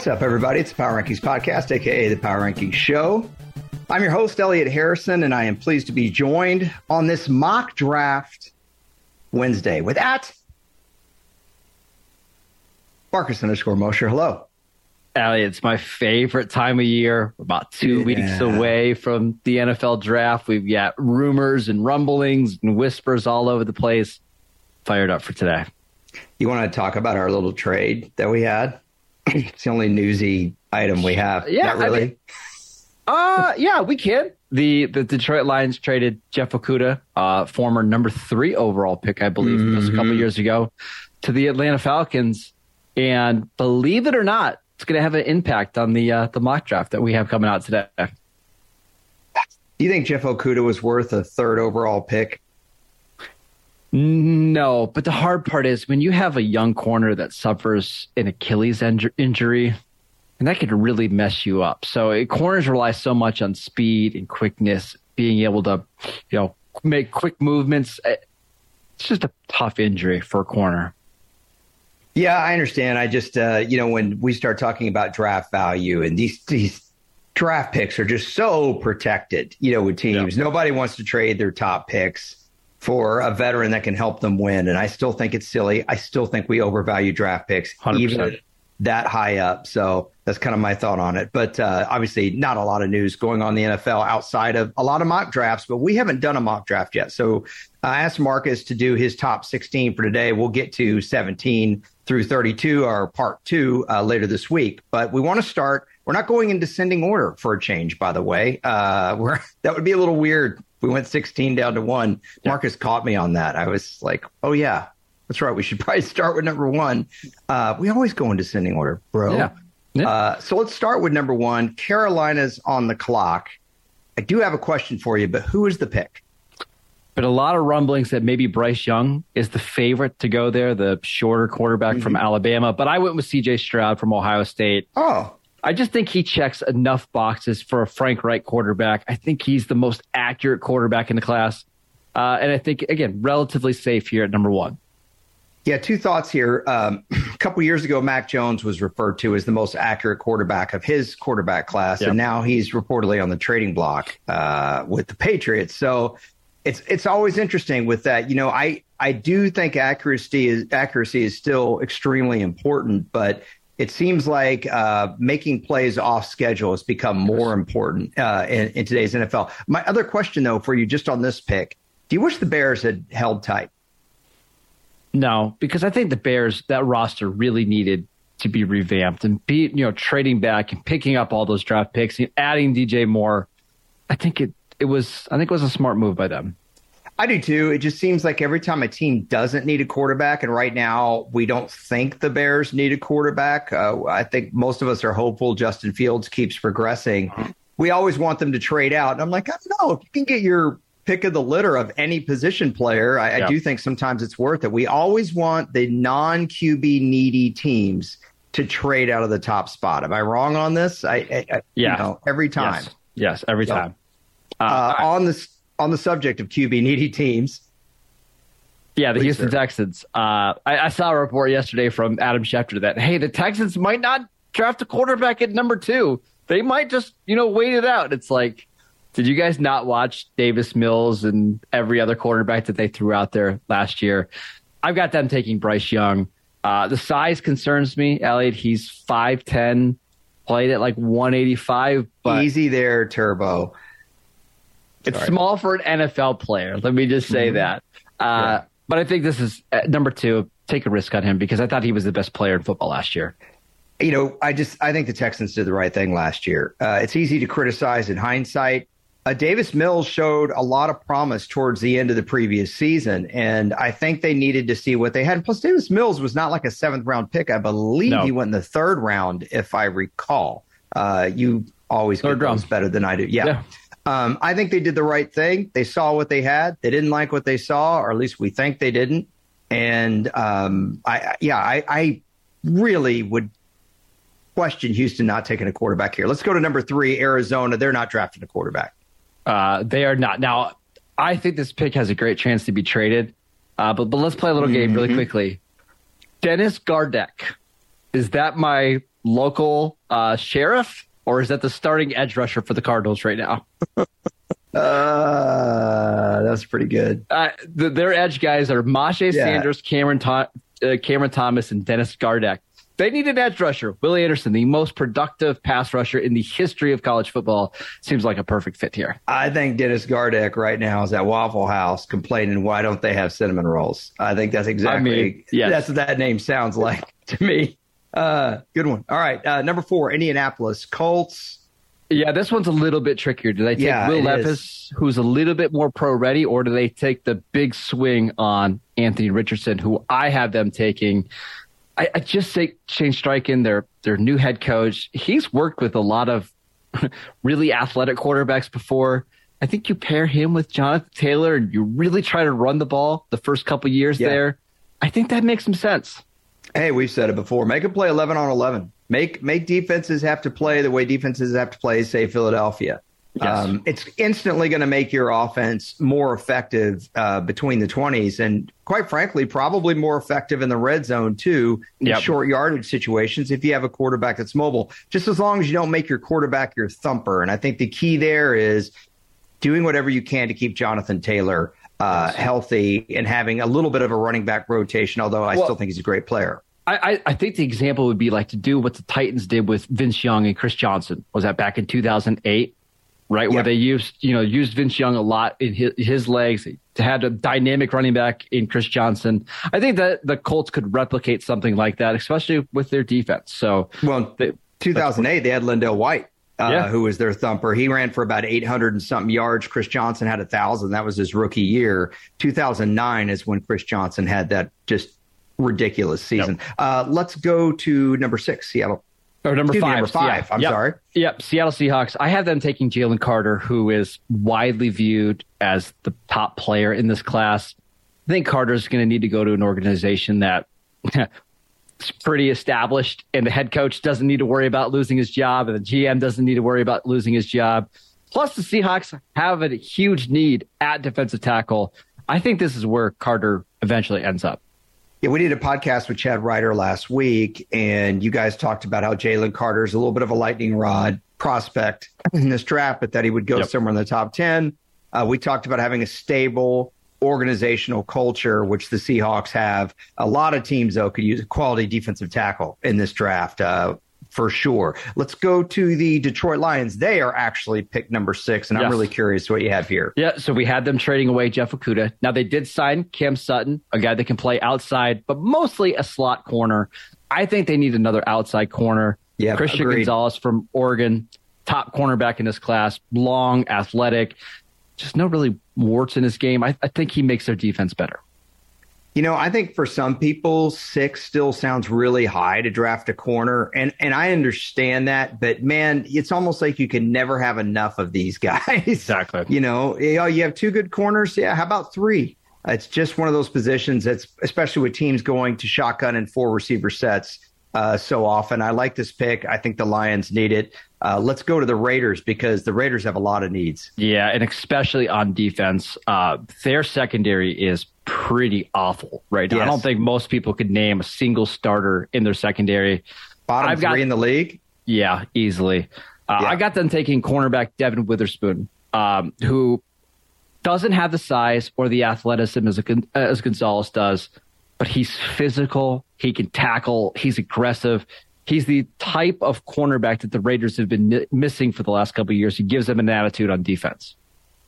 What's up, everybody? It's the Power Rankings Podcast, aka the Power Rankings Show. I'm your host, Elliot Harrison, and I am pleased to be joined on this mock draft Wednesday with at Marcus underscore Mosher. Hello. Elliot, it's my favorite time of year. We're about two Yeah. weeks away from the NFL draft. We've got rumors and rumblings and whispers all over the place. Fired up for today. You want to talk about our little trade that we had? it's the only newsy item we have. Yeah, Not I really. mean- Uh yeah, we can. The the Detroit Lions traded Jeff Okudah, uh, former number three overall pick, I believe, just a couple years ago, to the Atlanta Falcons. And believe it or not, it's going to have an impact on the uh, the mock draft that we have coming out today. Do you think Jeff Okudah was worth a third overall pick? No, but the hard part is when you have a young corner that suffers an Achilles inju- injury, and that could really mess you up. So uh, corners rely so much on speed and quickness, being able to, you know, make quick movements. Uh, It's just a tough injury for a corner. Yeah, I understand. I just, uh, you know, when we start talking about draft value and these these draft picks are just so protected, you know, with teams. Nobody wants to trade their top picks for a veteran that can help them win. And I still think it's silly. I still think we overvalue draft picks, 100%. even that high up. So that's kind of my thought on it. But uh, obviously, not a lot of news going on in the NFL outside of a lot of mock drafts. But we haven't done a mock draft yet. So I asked Marcus to do his top 16 for today. We'll get to 17 through 32, our part two, uh, later this week. But we want to start. We're not going in descending order for a change, by the way. Uh, we're, that would be a little weird. We went 16 down to one. Marcus caught me on that. I was like, oh, yeah, that's right. We should probably start with number one. Uh, we always go in descending order, bro. Yeah. Yeah. Uh, so let's start with number one. Carolina's on the clock. I do have a question for you, but who is the pick? But a lot of rumblings that maybe Bryce Young is the favorite to go there, the shorter quarterback from Alabama. But I went with CJ Stroud from Ohio State. Oh, I just think he checks enough boxes for a Frank Reich quarterback. I think he's the most accurate quarterback in the class. Uh, and I think, again, relatively safe here at number one. Yeah, two thoughts here. Um, a couple years ago, Mac Jones was referred to as the most accurate quarterback of his quarterback class, Yep. and now he's reportedly on the trading block uh, with the Patriots. So it's it's always interesting with that. You know, I I do think accuracy is accuracy is still extremely important, but it seems like uh, making plays off schedule has become more important uh, in, in today's NFL. My other question, though, for you, just on this pick, do you wish the Bears had held tight? No, because I think the Bears, that roster really needed to be revamped and be, you know, trading back and picking up all those draft picks and adding DJ Moore. I think it, it was, I think it was a smart move by them. I do too. It just seems like every time a team doesn't need a quarterback, and right now we don't think the Bears need a quarterback. Uh, I think most of us are hopeful Justin Fields keeps progressing. We always want them to trade out. And I'm like, I don't know. If you can get your pick of the litter of any position player, I, I do think sometimes it's worth it. We always want the non QB needy teams to trade out of the top spot. Am I wrong on this? I, I, I Yeah. you know, every time. Yes, yes every So, time. Uh, on this on the subject of QB needy teams, Yeah, the Please, Houston sir. Texans. Uh, I, I saw a report yesterday from Adam Schefter that hey, the Texans might not draft a quarterback at number two. They might just you know wait it out. It's like, did you guys not watch Davis Mills and every other quarterback that they threw out there last year? I've got them taking Bryce Young. Uh, the size concerns me, Elliot. He's five ten, played at like one eighty five, but easy there, Turbo. It's Sorry. small for an NFL player. Let me just say that. Uh, But I think this is uh, number two. Take a risk on him because I thought he was the best player in football last year. you know, I just I think the Texans did the right thing last year. Uh, it's easy to criticize in hindsight. Uh, Davis Mills showed a lot of promise towards the end of the previous season, and I think they needed to see what they had. Plus, Davis Mills was not like a seventh round pick. I believe no. he went in the third round, if I recall. Uh, you always third get round. better than I do. Yeah. yeah. Um, I think they did the right thing. They saw what they had. They didn't like what they saw, or at least we think they didn't. And um, I, yeah, I, I really would question Houston not taking a quarterback here. Let's go to number three, Arizona. They're not drafting a quarterback. Uh, they are not. Now, I think this pick has a great chance to be traded. Uh, but but let's play a little game really mm-hmm. quickly. Dennis Gardeck, is that my local uh, sheriff, or is that the starting edge rusher for the Cardinals right now? uh, that's pretty good. Uh, the, their edge guys are Myjai yeah. Sanders, Cameron, uh, Cameron Thomas, and Dennis Gardeck. They need an edge rusher. Willie Anderson, the most productive pass rusher in the history of college football, seems like a perfect fit here. I think Dennis Gardeck right now is at Waffle House complaining, why don't they have cinnamon rolls? I think that's exactly, I mean, yes. that's what that name sounds like to me. Uh, good one. All right. Uh, number four, Indianapolis Colts. Yeah, this one's a little bit trickier. Do they take yeah, Will Levis, is. who's a little bit more pro ready, or do they take the big swing on Anthony Richardson, who I have them taking? I, I just say Shane Steichen, their their new head coach. He's worked with a lot of really athletic quarterbacks before. I think you pair him with Jonathan Taylor and you really try to run the ball the first couple years yeah. there. I think that makes some sense. Hey, we've said it before. Make them play 11 on 11. Make make defenses have to play the way defenses have to play, say Philadelphia. Yes. Um, it's instantly going to make your offense more effective uh, between the 20s and, quite frankly, probably more effective in the red zone, too, in yep. short yardage situations if you have a quarterback that's mobile, just as long as you don't make your quarterback your thumper. And I think the key there is doing whatever you can to keep Jonathan Taylor uh, healthy and having a little bit of a running back rotation, although I well, still think he's a great player. I, I, think the example would be like to do what the Titans did with Vince Young and Chris Johnson. Was that back in 2008? right? Yep. Where they used, you know, used Vince Young a lot in his, his legs to have a dynamic running back in Chris Johnson. I think that the Colts could replicate something like that, especially with their defense. So, well, they, 2008, they had LenDale White. Uh, yeah. who was their thumper. He ran for about 800 and something yards. Chris Johnson had a thousand. That was his rookie year. 2009 is when Chris Johnson had that just ridiculous season. Yep. Uh, let's go to number six, Seattle. Or number five. Number five. Yeah. I'm yep. sorry. Yep. Seattle Seahawks. I have them taking Jalen Carter, who is widely viewed as the top player in this class. I think Carter's going to need to go to an organization that is pretty established, and the head coach doesn't need to worry about losing his job, and the GM doesn't need to worry about losing his job. Plus, the Seahawks have a huge need at defensive tackle. I think this is where Carter eventually ends up. Yeah, we did a podcast with Chad Ryder last week, and you guys talked about how Jalen Carter is a little bit of a lightning rod prospect in this draft, but that he would go yep. somewhere in the top 10. Uh, we talked about having a stable organizational culture, which the Seahawks have. A lot of teams, though, could use a quality defensive tackle in this draft. Uh, for sure. Let's go to the Detroit Lions. They are actually pick number six, and yes. I'm really curious what you have here. Yeah, so we had them trading away Jeff Okudah. Now they did sign Cam Sutton, a guy that can play outside, but mostly a slot corner. I think they need another outside corner. Yeah, Christian agreed. Gonzalez from Oregon, top cornerback in this class, long, athletic, just no really warts in his game. I, I think he makes their defense better. You know, I think for some people, six still sounds really high to draft a corner, and and I understand that, but man, it's almost like you can never have enough of these guys. Exactly. You know, you, you have two good corners. Yeah, how about three? It's just one of those positions that's, especially with teams going to shotgun and four receiver sets uh, so often. I like this pick. I think the Lions need it. Uh, let's go to the Raiders because the Raiders have a lot of needs. Yeah, and especially on defense, uh, their secondary is pretty awful right now. Yes. I don't think most people could name a single starter in their secondary. Bottom I've three got, in the league. Yeah, easily. Uh, yeah. I got them taking cornerback Devon Witherspoon, um, who doesn't have the size or the athleticism as, a, as Gonzalez does, but he's physical. He can tackle. He's aggressive. He's the type of cornerback that the Raiders have been missing for the last couple of years. He gives them an attitude on defense.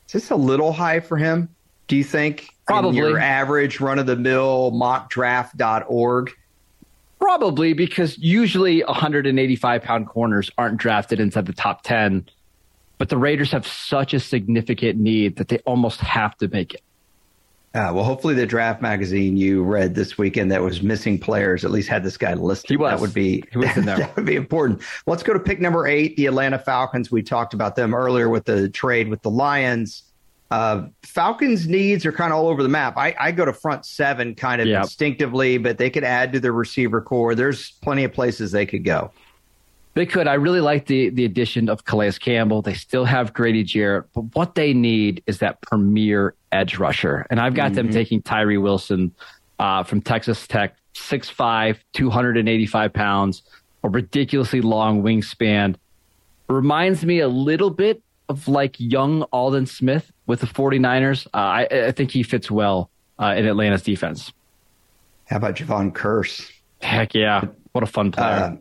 Is this a little high for him? Do you think? Probably your average run of the mill mock mockdraft.org. Probably because usually 185 pound corners aren't drafted inside the top 10, but the Raiders have such a significant need that they almost have to make it. Uh, well, hopefully the draft magazine you read this weekend that was missing players at least had this guy listed. He was. That would be he was in there. that would be important. Let's go to pick number eight, the Atlanta Falcons. We talked about them earlier with the trade with the Lions. Uh, Falcons needs are kind of all over the map. I, I go to front seven kind of Yep. instinctively, but they could add to their receiver core. There's plenty of places they could go. They could. I really like the the addition of Calais Campbell. They still have Grady Jarrett, but what they need is that premier edge rusher. And I've got them taking Tyree Wilson uh, from Texas Tech, 6'5", 285 pounds, a ridiculously long wingspan. Reminds me a little bit of like young Aldon Smith with the 49ers. Uh, I, I think he fits well uh, in Atlanta's defense. How about Jevon Kearse? Heck yeah. What a fun player. Uh,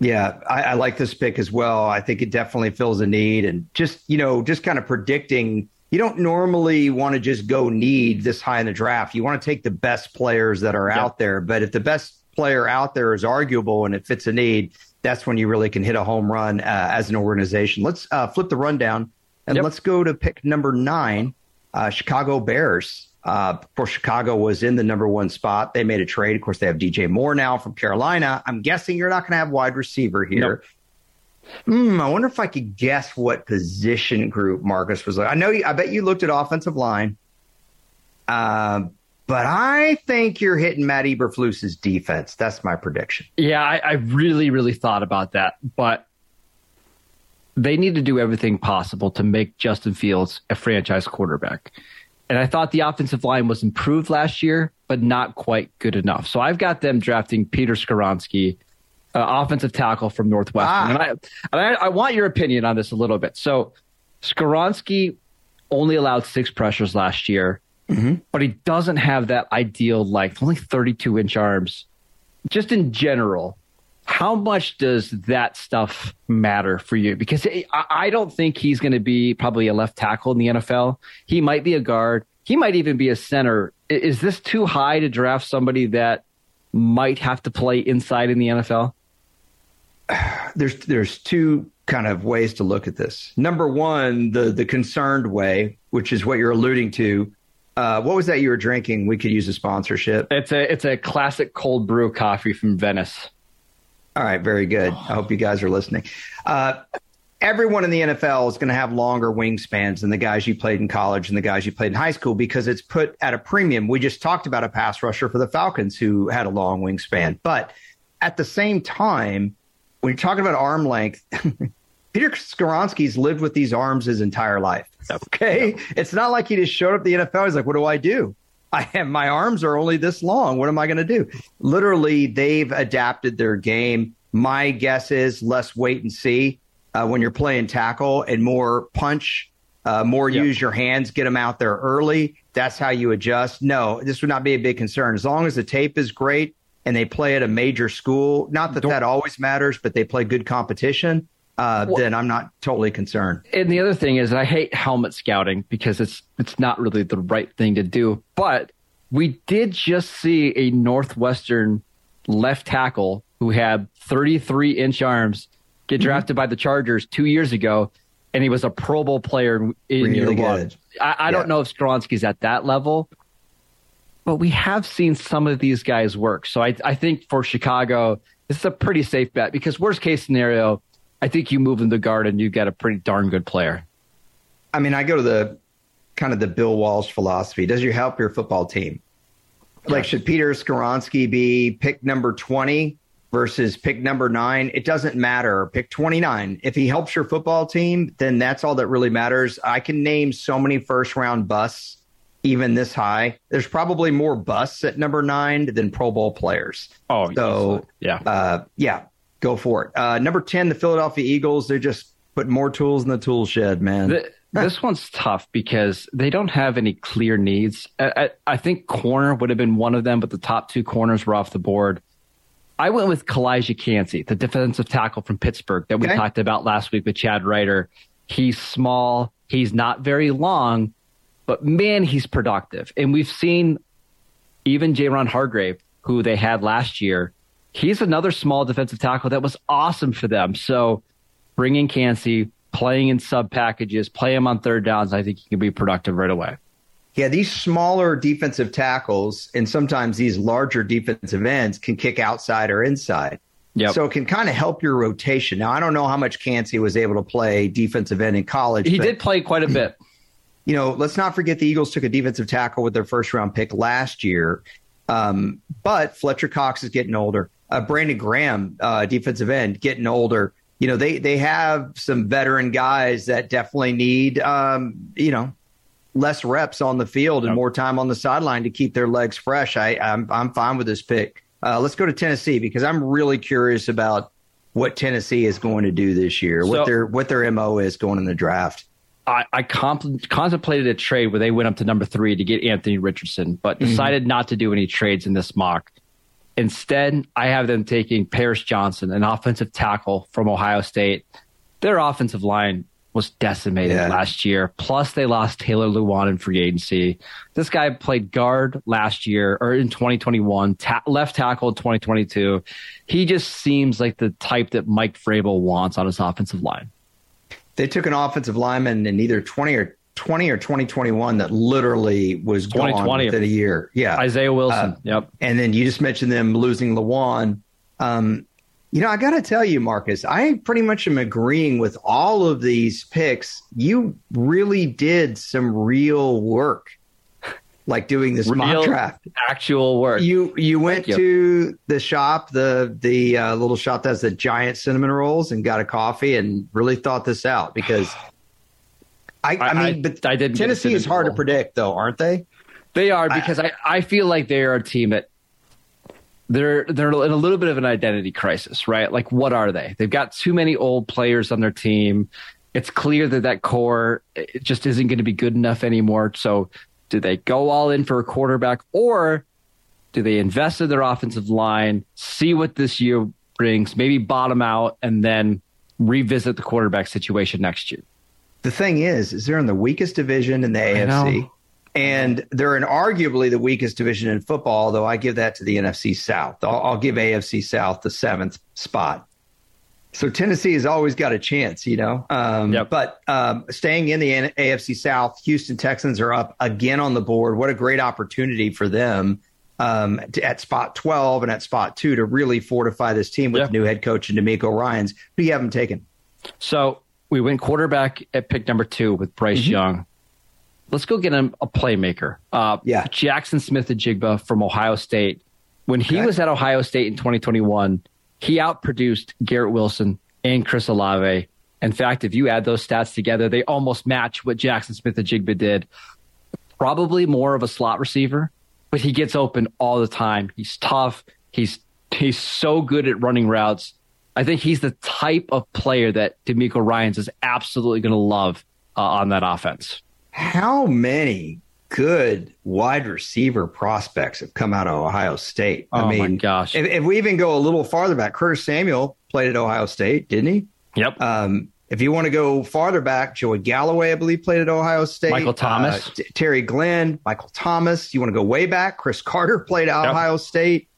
yeah, I, I like this pick as well. I think it definitely fills a need, and just you know, just kind of predicting. You don't normally want to just go need this high in the draft. You want to take the best players that are Yep. out there. But if the best player out there is arguable and it fits a need, that's when you really can hit a home run uh, as an organization. Let's uh, flip the rundown and Yep. let's go to pick number nine, uh, Chicago Bears. Uh, of Chicago was in the number one spot. They made a trade. Of course, they have DJ Moore now from Carolina. I'm guessing you're not going to have wide receiver here. Hmm, I wonder if I could guess what position group Marcus was like. I know. You, I bet you looked at offensive line. Uh, but I think you're hitting Matt Eberflus's defense. That's my prediction. Yeah, I, I really, really thought about that, but they need to do everything possible to make Justin Fields a franchise quarterback. And I thought the offensive line was improved last year, but not quite good enough. So I've got them drafting Peter Skoronski, uh, offensive tackle from Northwestern. Ah. And, I, and I, I want your opinion on this a little bit. So Skoronski only allowed six pressures last year, but he doesn't have that ideal length, only 32 inch arms. Just in general, how much does that stuff matter for you? Because I I don't think he's going to be probably a left tackle in the NFL. He might be a guard. He might even be a center. Is this too high to draft somebody that might have to play inside in the NFL? there's there's two kind of ways to look at this. Number one, the the concerned way, which is what you're alluding to. Uh, what was that you were drinking? We could use a sponsorship. It's a it's a classic cold brew coffee from Venice. All right, very good. I hope you guys are listening. Uh, everyone in the NFL is going to have longer wingspans than the guys you played in college and the guys you played in high school because it's put at a premium. We just talked about a pass rusher for the Falcons who had a long wingspan. But at the same time, when you're talking about arm length, Peter Skoronski's lived with these arms his entire life. Okay. It's not like he just showed up the NFL. He's like, what do I do? I have my arms are only this long. What am I going to do? Literally, they've adapted their game. My guess is less wait and see uh, when you're playing tackle and more punch, uh, more Yep. use your hands, get them out there early. That's how you adjust. No, this would not be a big concern as long as the tape is great and they play at a major school. Not that Don't- that always matters, but they play good competition. Uh, Well- then I'm not totally concerned. And the other thing is, I hate helmet scouting because it's it's not really the right thing to do. But we did just see a Northwestern left tackle who had 33 inch arms get Mm-hmm. drafted by the Chargers two years ago, and he was a Pro Bowl player in, in year Really one. I, I Yeah. don't know if Skoronski's at that level, but we have seen some of these guys work. So I, I think for Chicago, this is a pretty safe bet because worst case scenario, I think you move in the guard and you get a pretty darn good player. I mean, I go to the kind of the Bill Walsh philosophy. Does you help your football team? Like, should Peter Skoronski be pick number 20 versus pick number nine? It doesn't matter. Pick 29. If he helps your football team, then that's all that really matters. I can name so many first round busts, even this high. There's probably more busts at number nine than Pro Bowl players. Oh, So, yeah. Uh, yeah, go for it. Uh, number 10, the Philadelphia Eagles. They're just putting more tools in the tool shed, man. Th- this one's tough because they don't have any clear needs. I, I, I think corner would have been one of them, but the top two corners were off the board. I went with Calijah Kancey, the defensive tackle from Pittsburgh that we Okay. talked about last week with Chad Ryder. He's small, he's not very long, but man, he's productive. And we've seen even Javon Hargrave, who they had last year, he's another small defensive tackle that was awesome for them. So bringing Kancey, playing in sub packages, play him on third downs, I think he can be productive right away. Yeah, these smaller defensive tackles and sometimes these larger defensive ends can kick outside or inside. Yep. So it can kind of help your rotation. Now, I don't know how much Kancey was able to play defensive end in college. He did play quite a bit. You know, let's not forget the Eagles took a defensive tackle with their first round pick last year. Um, but Fletcher Cox is getting older. Uh, Brandon Graham, uh, defensive end, getting older. You know, they they have some veteran guys that definitely need, um, you know, less reps on the field and more time on the sideline to keep their legs fresh. I, I'm I'm fine with this pick. Uh, let's go to Tennessee because I'm really curious about what Tennessee is going to do this year, so, what their what their mo is going in the draft. I, I comp- contemplated a trade where they went up to number three to get Anthony Richardson, but mm-hmm. decided mm-hmm. not to do any trades in this mock. Instead, I have them taking Paris Johnson, an offensive tackle from Ohio State. Their offensive line was decimated yeah. last year. Plus, they lost Taylor Lewan in free agency. This guy played guard last year or in 2021, ta- left tackle in 2022. He just seems like the type that Mike Vrabel wants on his offensive line. They took an offensive lineman in either 20 or 20 or 2021 that literally was gone within a year. Yeah. Isaiah Wilson. Uh, yep. And then you just mentioned them losing Lewan. Um, you know, I got to tell you, Marcus, I pretty much am agreeing with all of these picks. You really did some real work, like doing this real mock draft. Actual work. You you went you. to the shop, the the uh, little shop that has the giant cinnamon rolls, and got a coffee, and really thought this out because. I, I, mean, I, but I did Tennessee is hard roll. to predict, though, aren't they? They are because I, I feel like they are a team that they're they're in a little bit of an identity crisis, right? Like, what are they? They've got too many old players on their team. It's clear that that core it just isn't going to be good enough anymore. So, do they go all in for a quarterback, or do they invest in their offensive line, see what this year brings, maybe bottom out, and then revisit the quarterback situation next year? The thing is, is they're in the weakest division in the AFC. And they're in arguably the weakest division in football, though I give that to the NFC South. I'll, I'll give AFC South the seventh spot. So Tennessee has always got a chance, you know. Um, yep. But um, staying in the AFC South, Houston Texans are up again on the board. What a great opportunity for them um, to, at spot 12 and at spot two to really fortify this team with yep. new head coach and DeMeco Ryans. Who you haven't taken? So we went quarterback at pick number two with Bryce mm-hmm. Young let's go get him a playmaker. Uh, yeah. Jaxon Smith-Njigba from Ohio State. When he okay. was at Ohio State in 2021, he outproduced Garrett Wilson and Chris Olave. In fact, if you add those stats together, they almost match what Jaxon Smith-Njigba did. Probably more of a slot receiver, but he gets open all the time. He's tough. He's he's so good at running routes. I think he's the type of player that DeMeco Ryans is absolutely going to love uh, on that offense how many good wide receiver prospects have come out of Ohio State? Oh I mean, my gosh! If, if, we even go a little farther back, Curtis Samuel played at Ohio State, didn't he? Yep. Um, if you want to go farther back, Joey Galloway, I believe, played at Ohio State. Michael uh, Thomas, uh, T- Terry Glenn, Michael Thomas. You want to go way back? Cris Carter played at yep. Ohio State.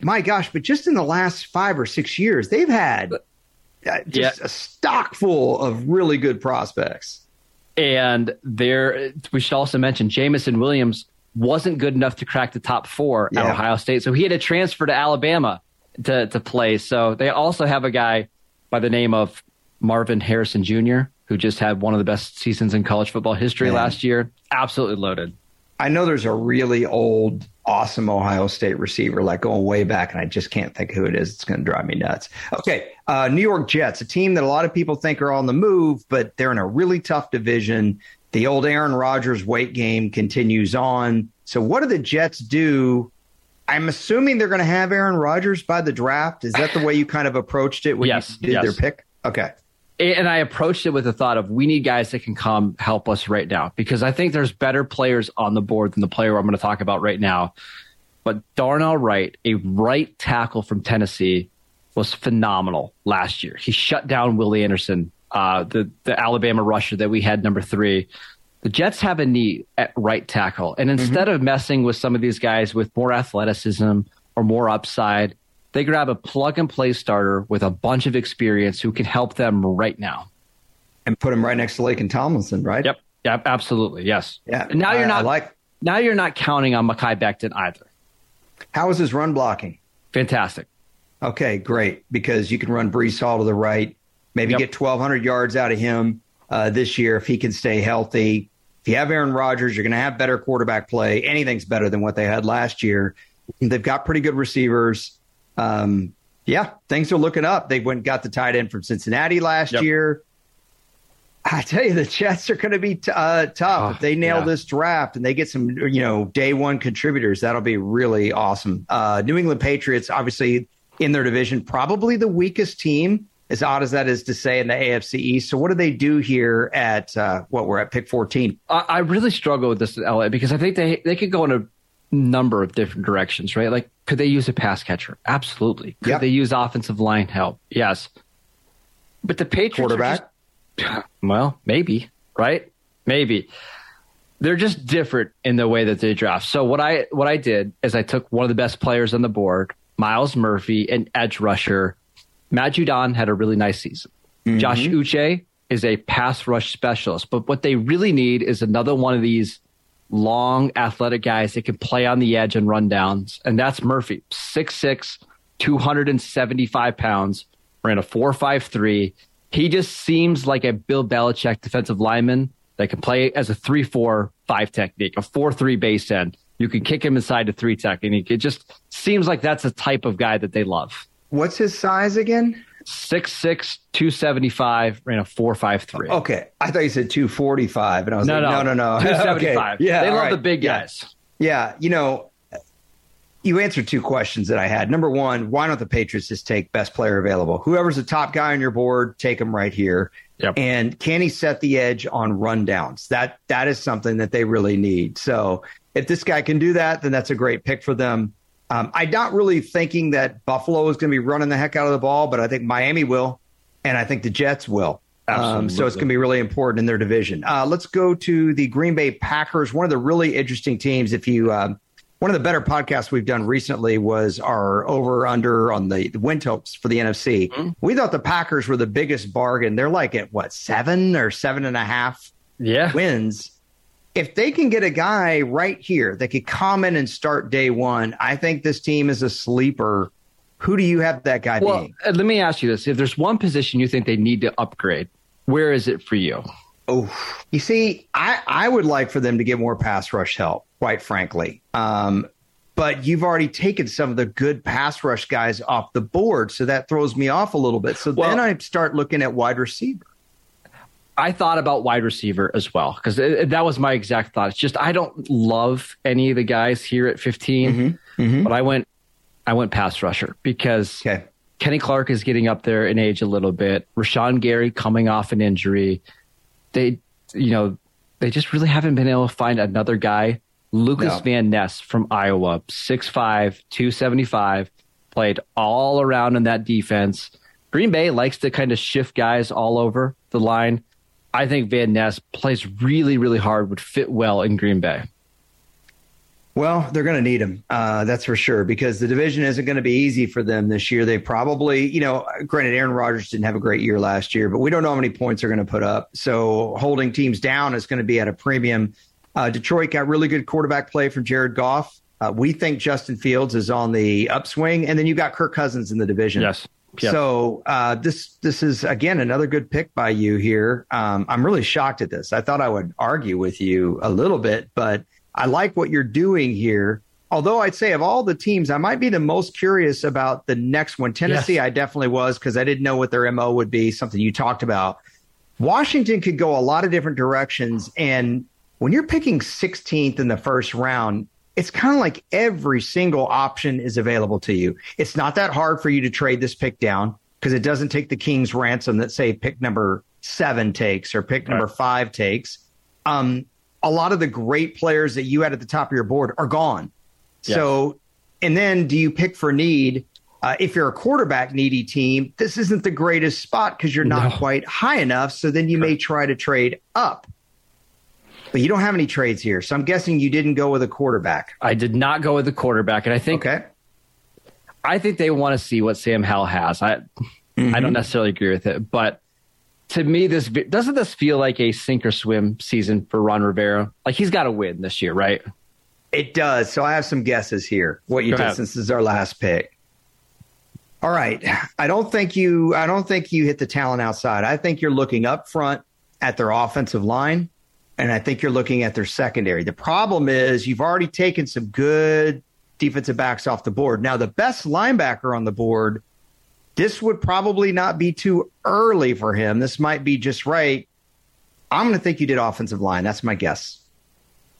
My gosh! But just in the last five or six years, they've had uh, just yeah. a stock full of really good prospects. And there, we should also mention Jameson Williams wasn't good enough to crack the top four yeah. at Ohio State, so he had to transfer to Alabama to to play. So they also have a guy by the name of Marvin Harrison Jr., who just had one of the best seasons in college football history Man. last year. Absolutely loaded. I know there's a really old, awesome Ohio State receiver, like going way back, and I just can't think who it is. It's going to drive me nuts. Okay, uh, New York Jets, a team that a lot of people think are on the move, but they're in a really tough division. The old Aaron Rodgers weight game continues on. So, what do the Jets do? I'm assuming they're going to have Aaron Rodgers by the draft. Is that the way you kind of approached it when yes, you did yes. their pick? Okay and I approached it with the thought of we need guys that can come help us right now because I think there's better players on the board than the player I'm going to talk about right now. But Darnell Wright, a right tackle from Tennessee, was phenomenal last year. He shut down Willie Anderson, uh, the the Alabama rusher that we had number three. The Jets have a need at right tackle, and instead mm-hmm. of messing with some of these guys with more athleticism or more upside, they grab a plug and play starter with a bunch of experience who can help them right now. And put him right next to Laken Tomlinson, right? Yep. Yep. Absolutely. Yes. Yeah. And now you're not I like. now you're not counting on Mekhi Becton either. How is his run blocking? Fantastic. Okay, great. Because you can run Breece Hall to the right, maybe Yep. get 1,200 yards out of him uh, this year if he can stay healthy. If you have Aaron Rodgers, you're going to have better quarterback play. Anything's better than what they had last year. They've got pretty good receivers. Um, yeah, things are looking up. They went and got the tight end from Cincinnati last Yep. year. I tell you, the Jets are going to be t- uh, tough. Oh, if they nail yeah. this draft and they get some, you know, day one contributors, that'll be really awesome. Uh, New England Patriots, obviously in their division, probably the weakest team, as odd as that is to say, in the AFC East. So, what do they do here at uh, what we're at pick 14? I, I really struggle with this LA because I think they they could go in a number of different directions, right? Like, could they use a pass catcher? Absolutely. Could Yep. they use offensive line help? Yes. But the Patriots Quarterback? just- well, maybe, right? Maybe. They're just different in the way that they draft. So what I what I did is I took one of the best players on the board, Myles Murphy, an edge rusher. Matt Judon had a really nice season. Mm-hmm. Josh Uche is a pass rush specialist, but what they really need is another one of these long athletic guys that can play on the edge and run downs. And that's Murphy, 6'6, 275 pounds, ran a 4'5'3. He just seems like a Bill Belichick defensive lineman that can play as a 3 4 5 technique, a 4 3 base end. You can kick him inside to three technique. It just seems like that's the type of guy that they love. What's his size again? 6'6, 275, ran a 4'5'3. Okay, I thought you said 245, and I was no, like, no, no, no, no. 275. Okay. Yeah, they love right. the big Yeah. guys. Yeah, you know, you answered two questions that I had. Number one, why don't the Patriots just take best player available? Whoever's the top guy on your board, take him right here. Yep. And can he set the edge on rundowns? That that is something that they really need. So if this guy can do that, then that's a great pick for them. Um, I'm not really thinking that Buffalo is going to be running the heck out of the ball, but I think Miami will, and I think the Jets will. Um, so it's going to be really important in their division. Uh, let's go to the Green Bay Packers. One of the really interesting teams. If you, um, one of the better podcasts we've done recently was our over under on the, the win totals for the NFC. Mm-hmm. We thought the Packers were the biggest bargain. They're like at what seven or seven and a half Yeah. wins. If they can get a guy right here that could come in and start day one, I think this team is a sleeper. Who do you have that guy Well, being? uh, let me ask you this: If there's one position you think they need to upgrade, where is it for you? Oh, you see, I, I would like for them to get more pass rush help, quite frankly. Um, but you've already taken some of the good pass rush guys off the board, so that throws me off a little bit. So Well- then I start looking at wide receiver. I thought about wide receiver as well because that was my exact thought. It's just I don't love any of the guys here at 15, mm-hmm, mm-hmm. but I went I went pass rusher because Okay. Kenny Clark is getting up there in age a little bit. Rashan Gary coming off an injury. They, you know, they just really haven't been able to find another guy. Lukas No. Van Ness from Iowa, 6'5, 275, played all around in that defense. Green Bay likes to kind of shift guys all over the line. I think Van Ness plays really, really hard, would fit well in Green Bay. Well, they're going to need him. Uh, that's for sure because the division isn't going to be easy for them this year. They probably, you know, granted, Aaron Rodgers didn't have a great year last year, but we don't know how many points they're going to put up. So holding teams down is going to be at a premium. Uh, Detroit got really good quarterback play from Jared Goff. Uh, we think Justin Fields is on the upswing, and then you got Kirk Cousins in the division. Yes. So uh, this this is again another good pick by you here. Um, I'm really shocked at this. I thought I would argue with you a little bit, but I like what you're doing here. Although I'd say of all the teams, I might be the most curious about the next one. Tennessee, Yes. I definitely was because I didn't know what their mo would be. Something you talked about. Washington could go a lot of different directions, and when you're picking 16th in the first round, it's kind of like every single option is available to you. It's not that hard for you to trade this pick down because it doesn't take the King's ransom that say pick number seven takes or pick number Right. five takes. Um, a lot of the great players that you had at the top of your board are gone. Yes. So, and then do you pick for need? Uh, if you're a quarterback needy team, this isn't the greatest spot because you're not No. quite high enough. So then you may try to trade up. But you don't have any trades here. So I'm guessing you didn't go with a quarterback. I did not go with the quarterback, and I think Okay. I think they want to see what Sam Howell has. I mm-hmm. I don't necessarily agree with it, but to me, this doesn't this feel like a sink or swim season for Ron Rivera? Like he's got to win this year, right? It does. So I have some guesses here. What you Go did ahead. since this is our last pick. All right. I don't think you I don't think you hit the talent outside. I think you're looking up front at their offensive line and I think you're looking at their secondary. The problem is you've already taken some good defensive backs off the board. Now the best linebacker on the board this would probably not be too early for him. This might be just right. I'm going to think you did offensive line. That's my guess.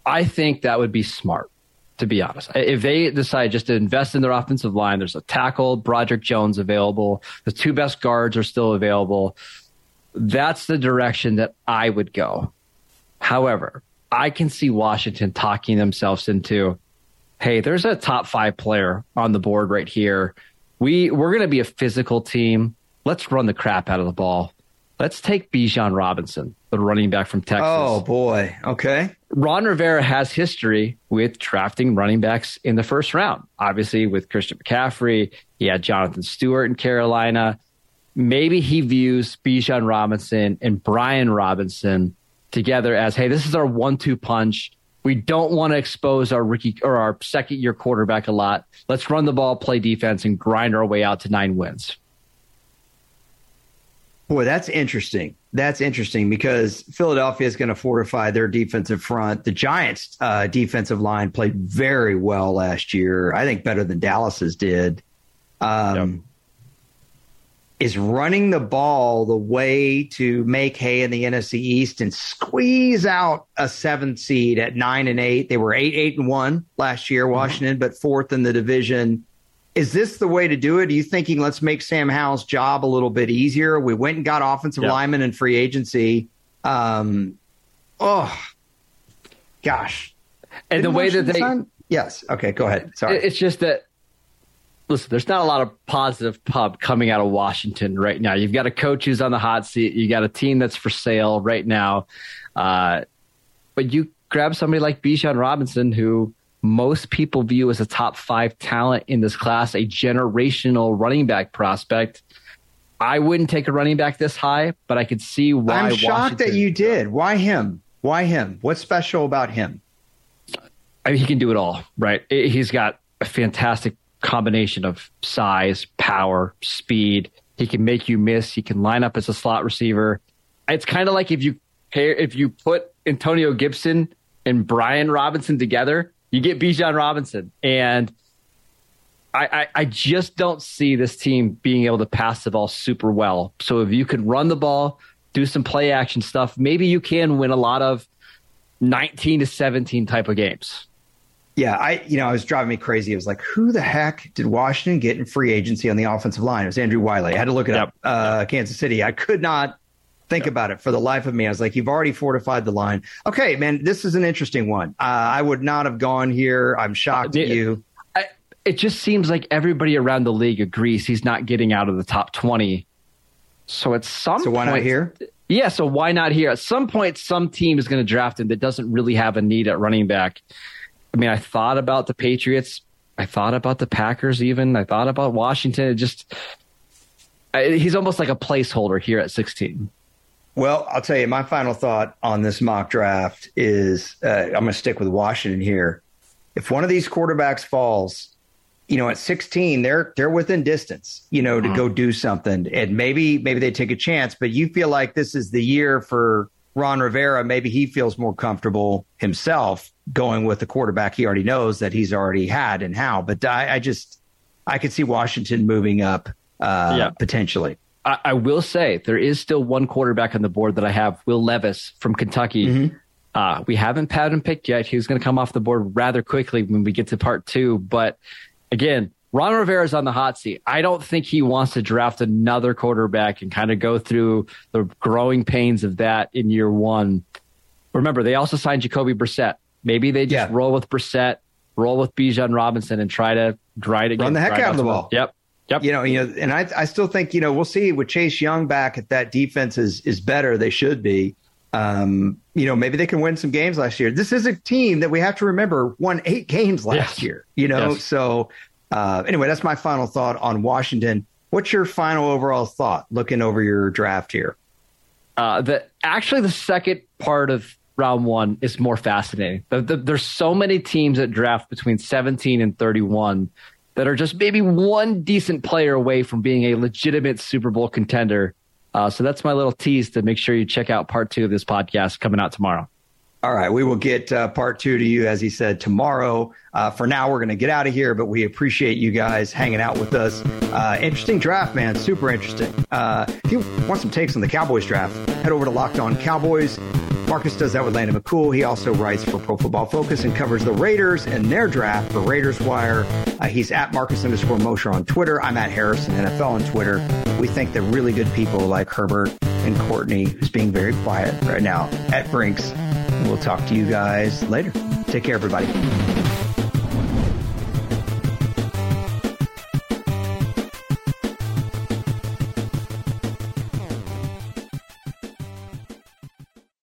I think that would be smart to be honest. If they decide just to invest in their offensive line, there's a tackle, Broderick Jones available. The two best guards are still available. That's the direction that I would go. However, I can see Washington talking themselves into, hey, there's a top five player on the board right here. We we're going to be a physical team. Let's run the crap out of the ball. Let's take Bijan Robinson, the running back from Texas. Oh boy. Okay. Ron Rivera has history with drafting running backs in the first round. Obviously, with Christian McCaffrey, he had Jonathan Stewart in Carolina. Maybe he views Bijan Robinson and Brian Robinson together as, hey, this is our one-two punch. We don't want to expose our rookie or our second year quarterback a lot. Let's run the ball, play defense, and grind our way out to nine wins. Boy, that's interesting. That's interesting because Philadelphia is going to fortify their defensive front. The Giants' uh, defensive line played very well last year. I think better than Dallas's did. Um, yep. Is running the ball the way to make hay in the NFC East and squeeze out a seventh seed at nine and eight? They were eight, eight and one last year, mm-hmm. Washington, but fourth in the division. Is this the way to do it? Are you thinking let's make Sam Howell's job a little bit easier? We went and got offensive yep. linemen in free agency. Um, oh, gosh. And Didn't the way that they. Sign? Yes. Okay. Go ahead. Sorry. It's just that. Listen, there's not a lot of positive pub coming out of Washington right now. You've got a coach who's on the hot seat. You got a team that's for sale right now. Uh, but you grab somebody like Bijan Robinson, who most people view as a top five talent in this class, a generational running back prospect. I wouldn't take a running back this high, but I could see why. I'm shocked Washington, that you did. Why him? Why him? What's special about him? I mean, he can do it all, right? He's got a fantastic combination of size, power, speed. He can make you miss. He can line up as a slot receiver. It's kind of like if you if you put Antonio Gibson and Brian Robinson together, you get Bijan Robinson, and I, I, I just don't see this team being able to pass the ball super well. So if you can run the ball, do some play action stuff, maybe you can win a lot of 19 to 17 type of games. Yeah, I you know, it was driving me crazy. It was like, who the heck did Washington get in free agency on the offensive line? It was Andrew Wylie. I had to look it yep. up. Uh, Kansas City. I could not think yep. about it for the life of me. I was like, you've already fortified the line. Okay, man, this is an interesting one. Uh, I would not have gone here. I'm shocked uh, at you. I, it just seems like everybody around the league agrees he's not getting out of the top 20. So at some so why point, not here? Yeah, so why not here? At some point, some team is going to draft him that doesn't really have a need at running back. I mean, I thought about the Patriots. I thought about the Packers even. I thought about Washington. It just, I, he's almost like a placeholder here at 16. Well, I'll tell you, my final thought on this mock draft is uh, I'm going to stick with Washington here. If one of these quarterbacks falls, you know, at 16, they're they're within distance, you know, to mm-hmm. go do something, and maybe maybe they take a chance. But you feel like this is the year for Ron Rivera. Maybe he feels more comfortable himself going with the quarterback he already knows that he's already had and how. But I, I just I could see Washington moving up uh, yeah. potentially. I, I, will say there is still one quarterback on the board that I have, Will Levis from Kentucky. Mm-hmm. Uh, we haven't had him picked yet. He's going to come off the board rather quickly when we get to part two. But again, Ron Rivera's on the hot seat. I don't think he wants to draft another quarterback and kind of go through the growing pains of that in year one. Remember, they also signed Jacoby Brissett. Maybe they just yeah. roll with Brissett, roll with Bijan Robinson, and try to grind again. Run the heck out of the ball. Yep. Yep. You know, you know, and I, I still think, you know, we'll see with Chase Young back at that defense is is better. They should be. Um, you know, maybe they can win some games last year. This is a team that we have to remember won eight games last yes. year. You know, yes. so uh, anyway, that's my final thought on Washington. What's your final overall thought looking over your draft here? Uh, the actually the second part of round one is more fascinating. The, the, there's so many teams that draft between 17 and 31 that are just maybe one decent player away from being a legitimate Super Bowl contender. Uh, so that's my little tease to make sure you check out part two of this podcast coming out tomorrow. All right. We will get uh, part two to you, as he said, tomorrow. Uh, for now, we're going to get out of here, but we appreciate you guys hanging out with us. Uh, interesting draft, man. Super interesting. Uh, if you want some takes on the Cowboys draft, head over to Locked On Cowboys. Marcus does that with Landon McCool. He also writes for Pro Football Focus and covers the Raiders and their draft for Raiders Wire. Uh, he's at Marcus underscore Mosher on Twitter. I'm at Harrison NFL on Twitter. We think the really good people like Herbert and Courtney, who's being very quiet right now, at Brinks We'll talk to you guys later. Take care, everybody.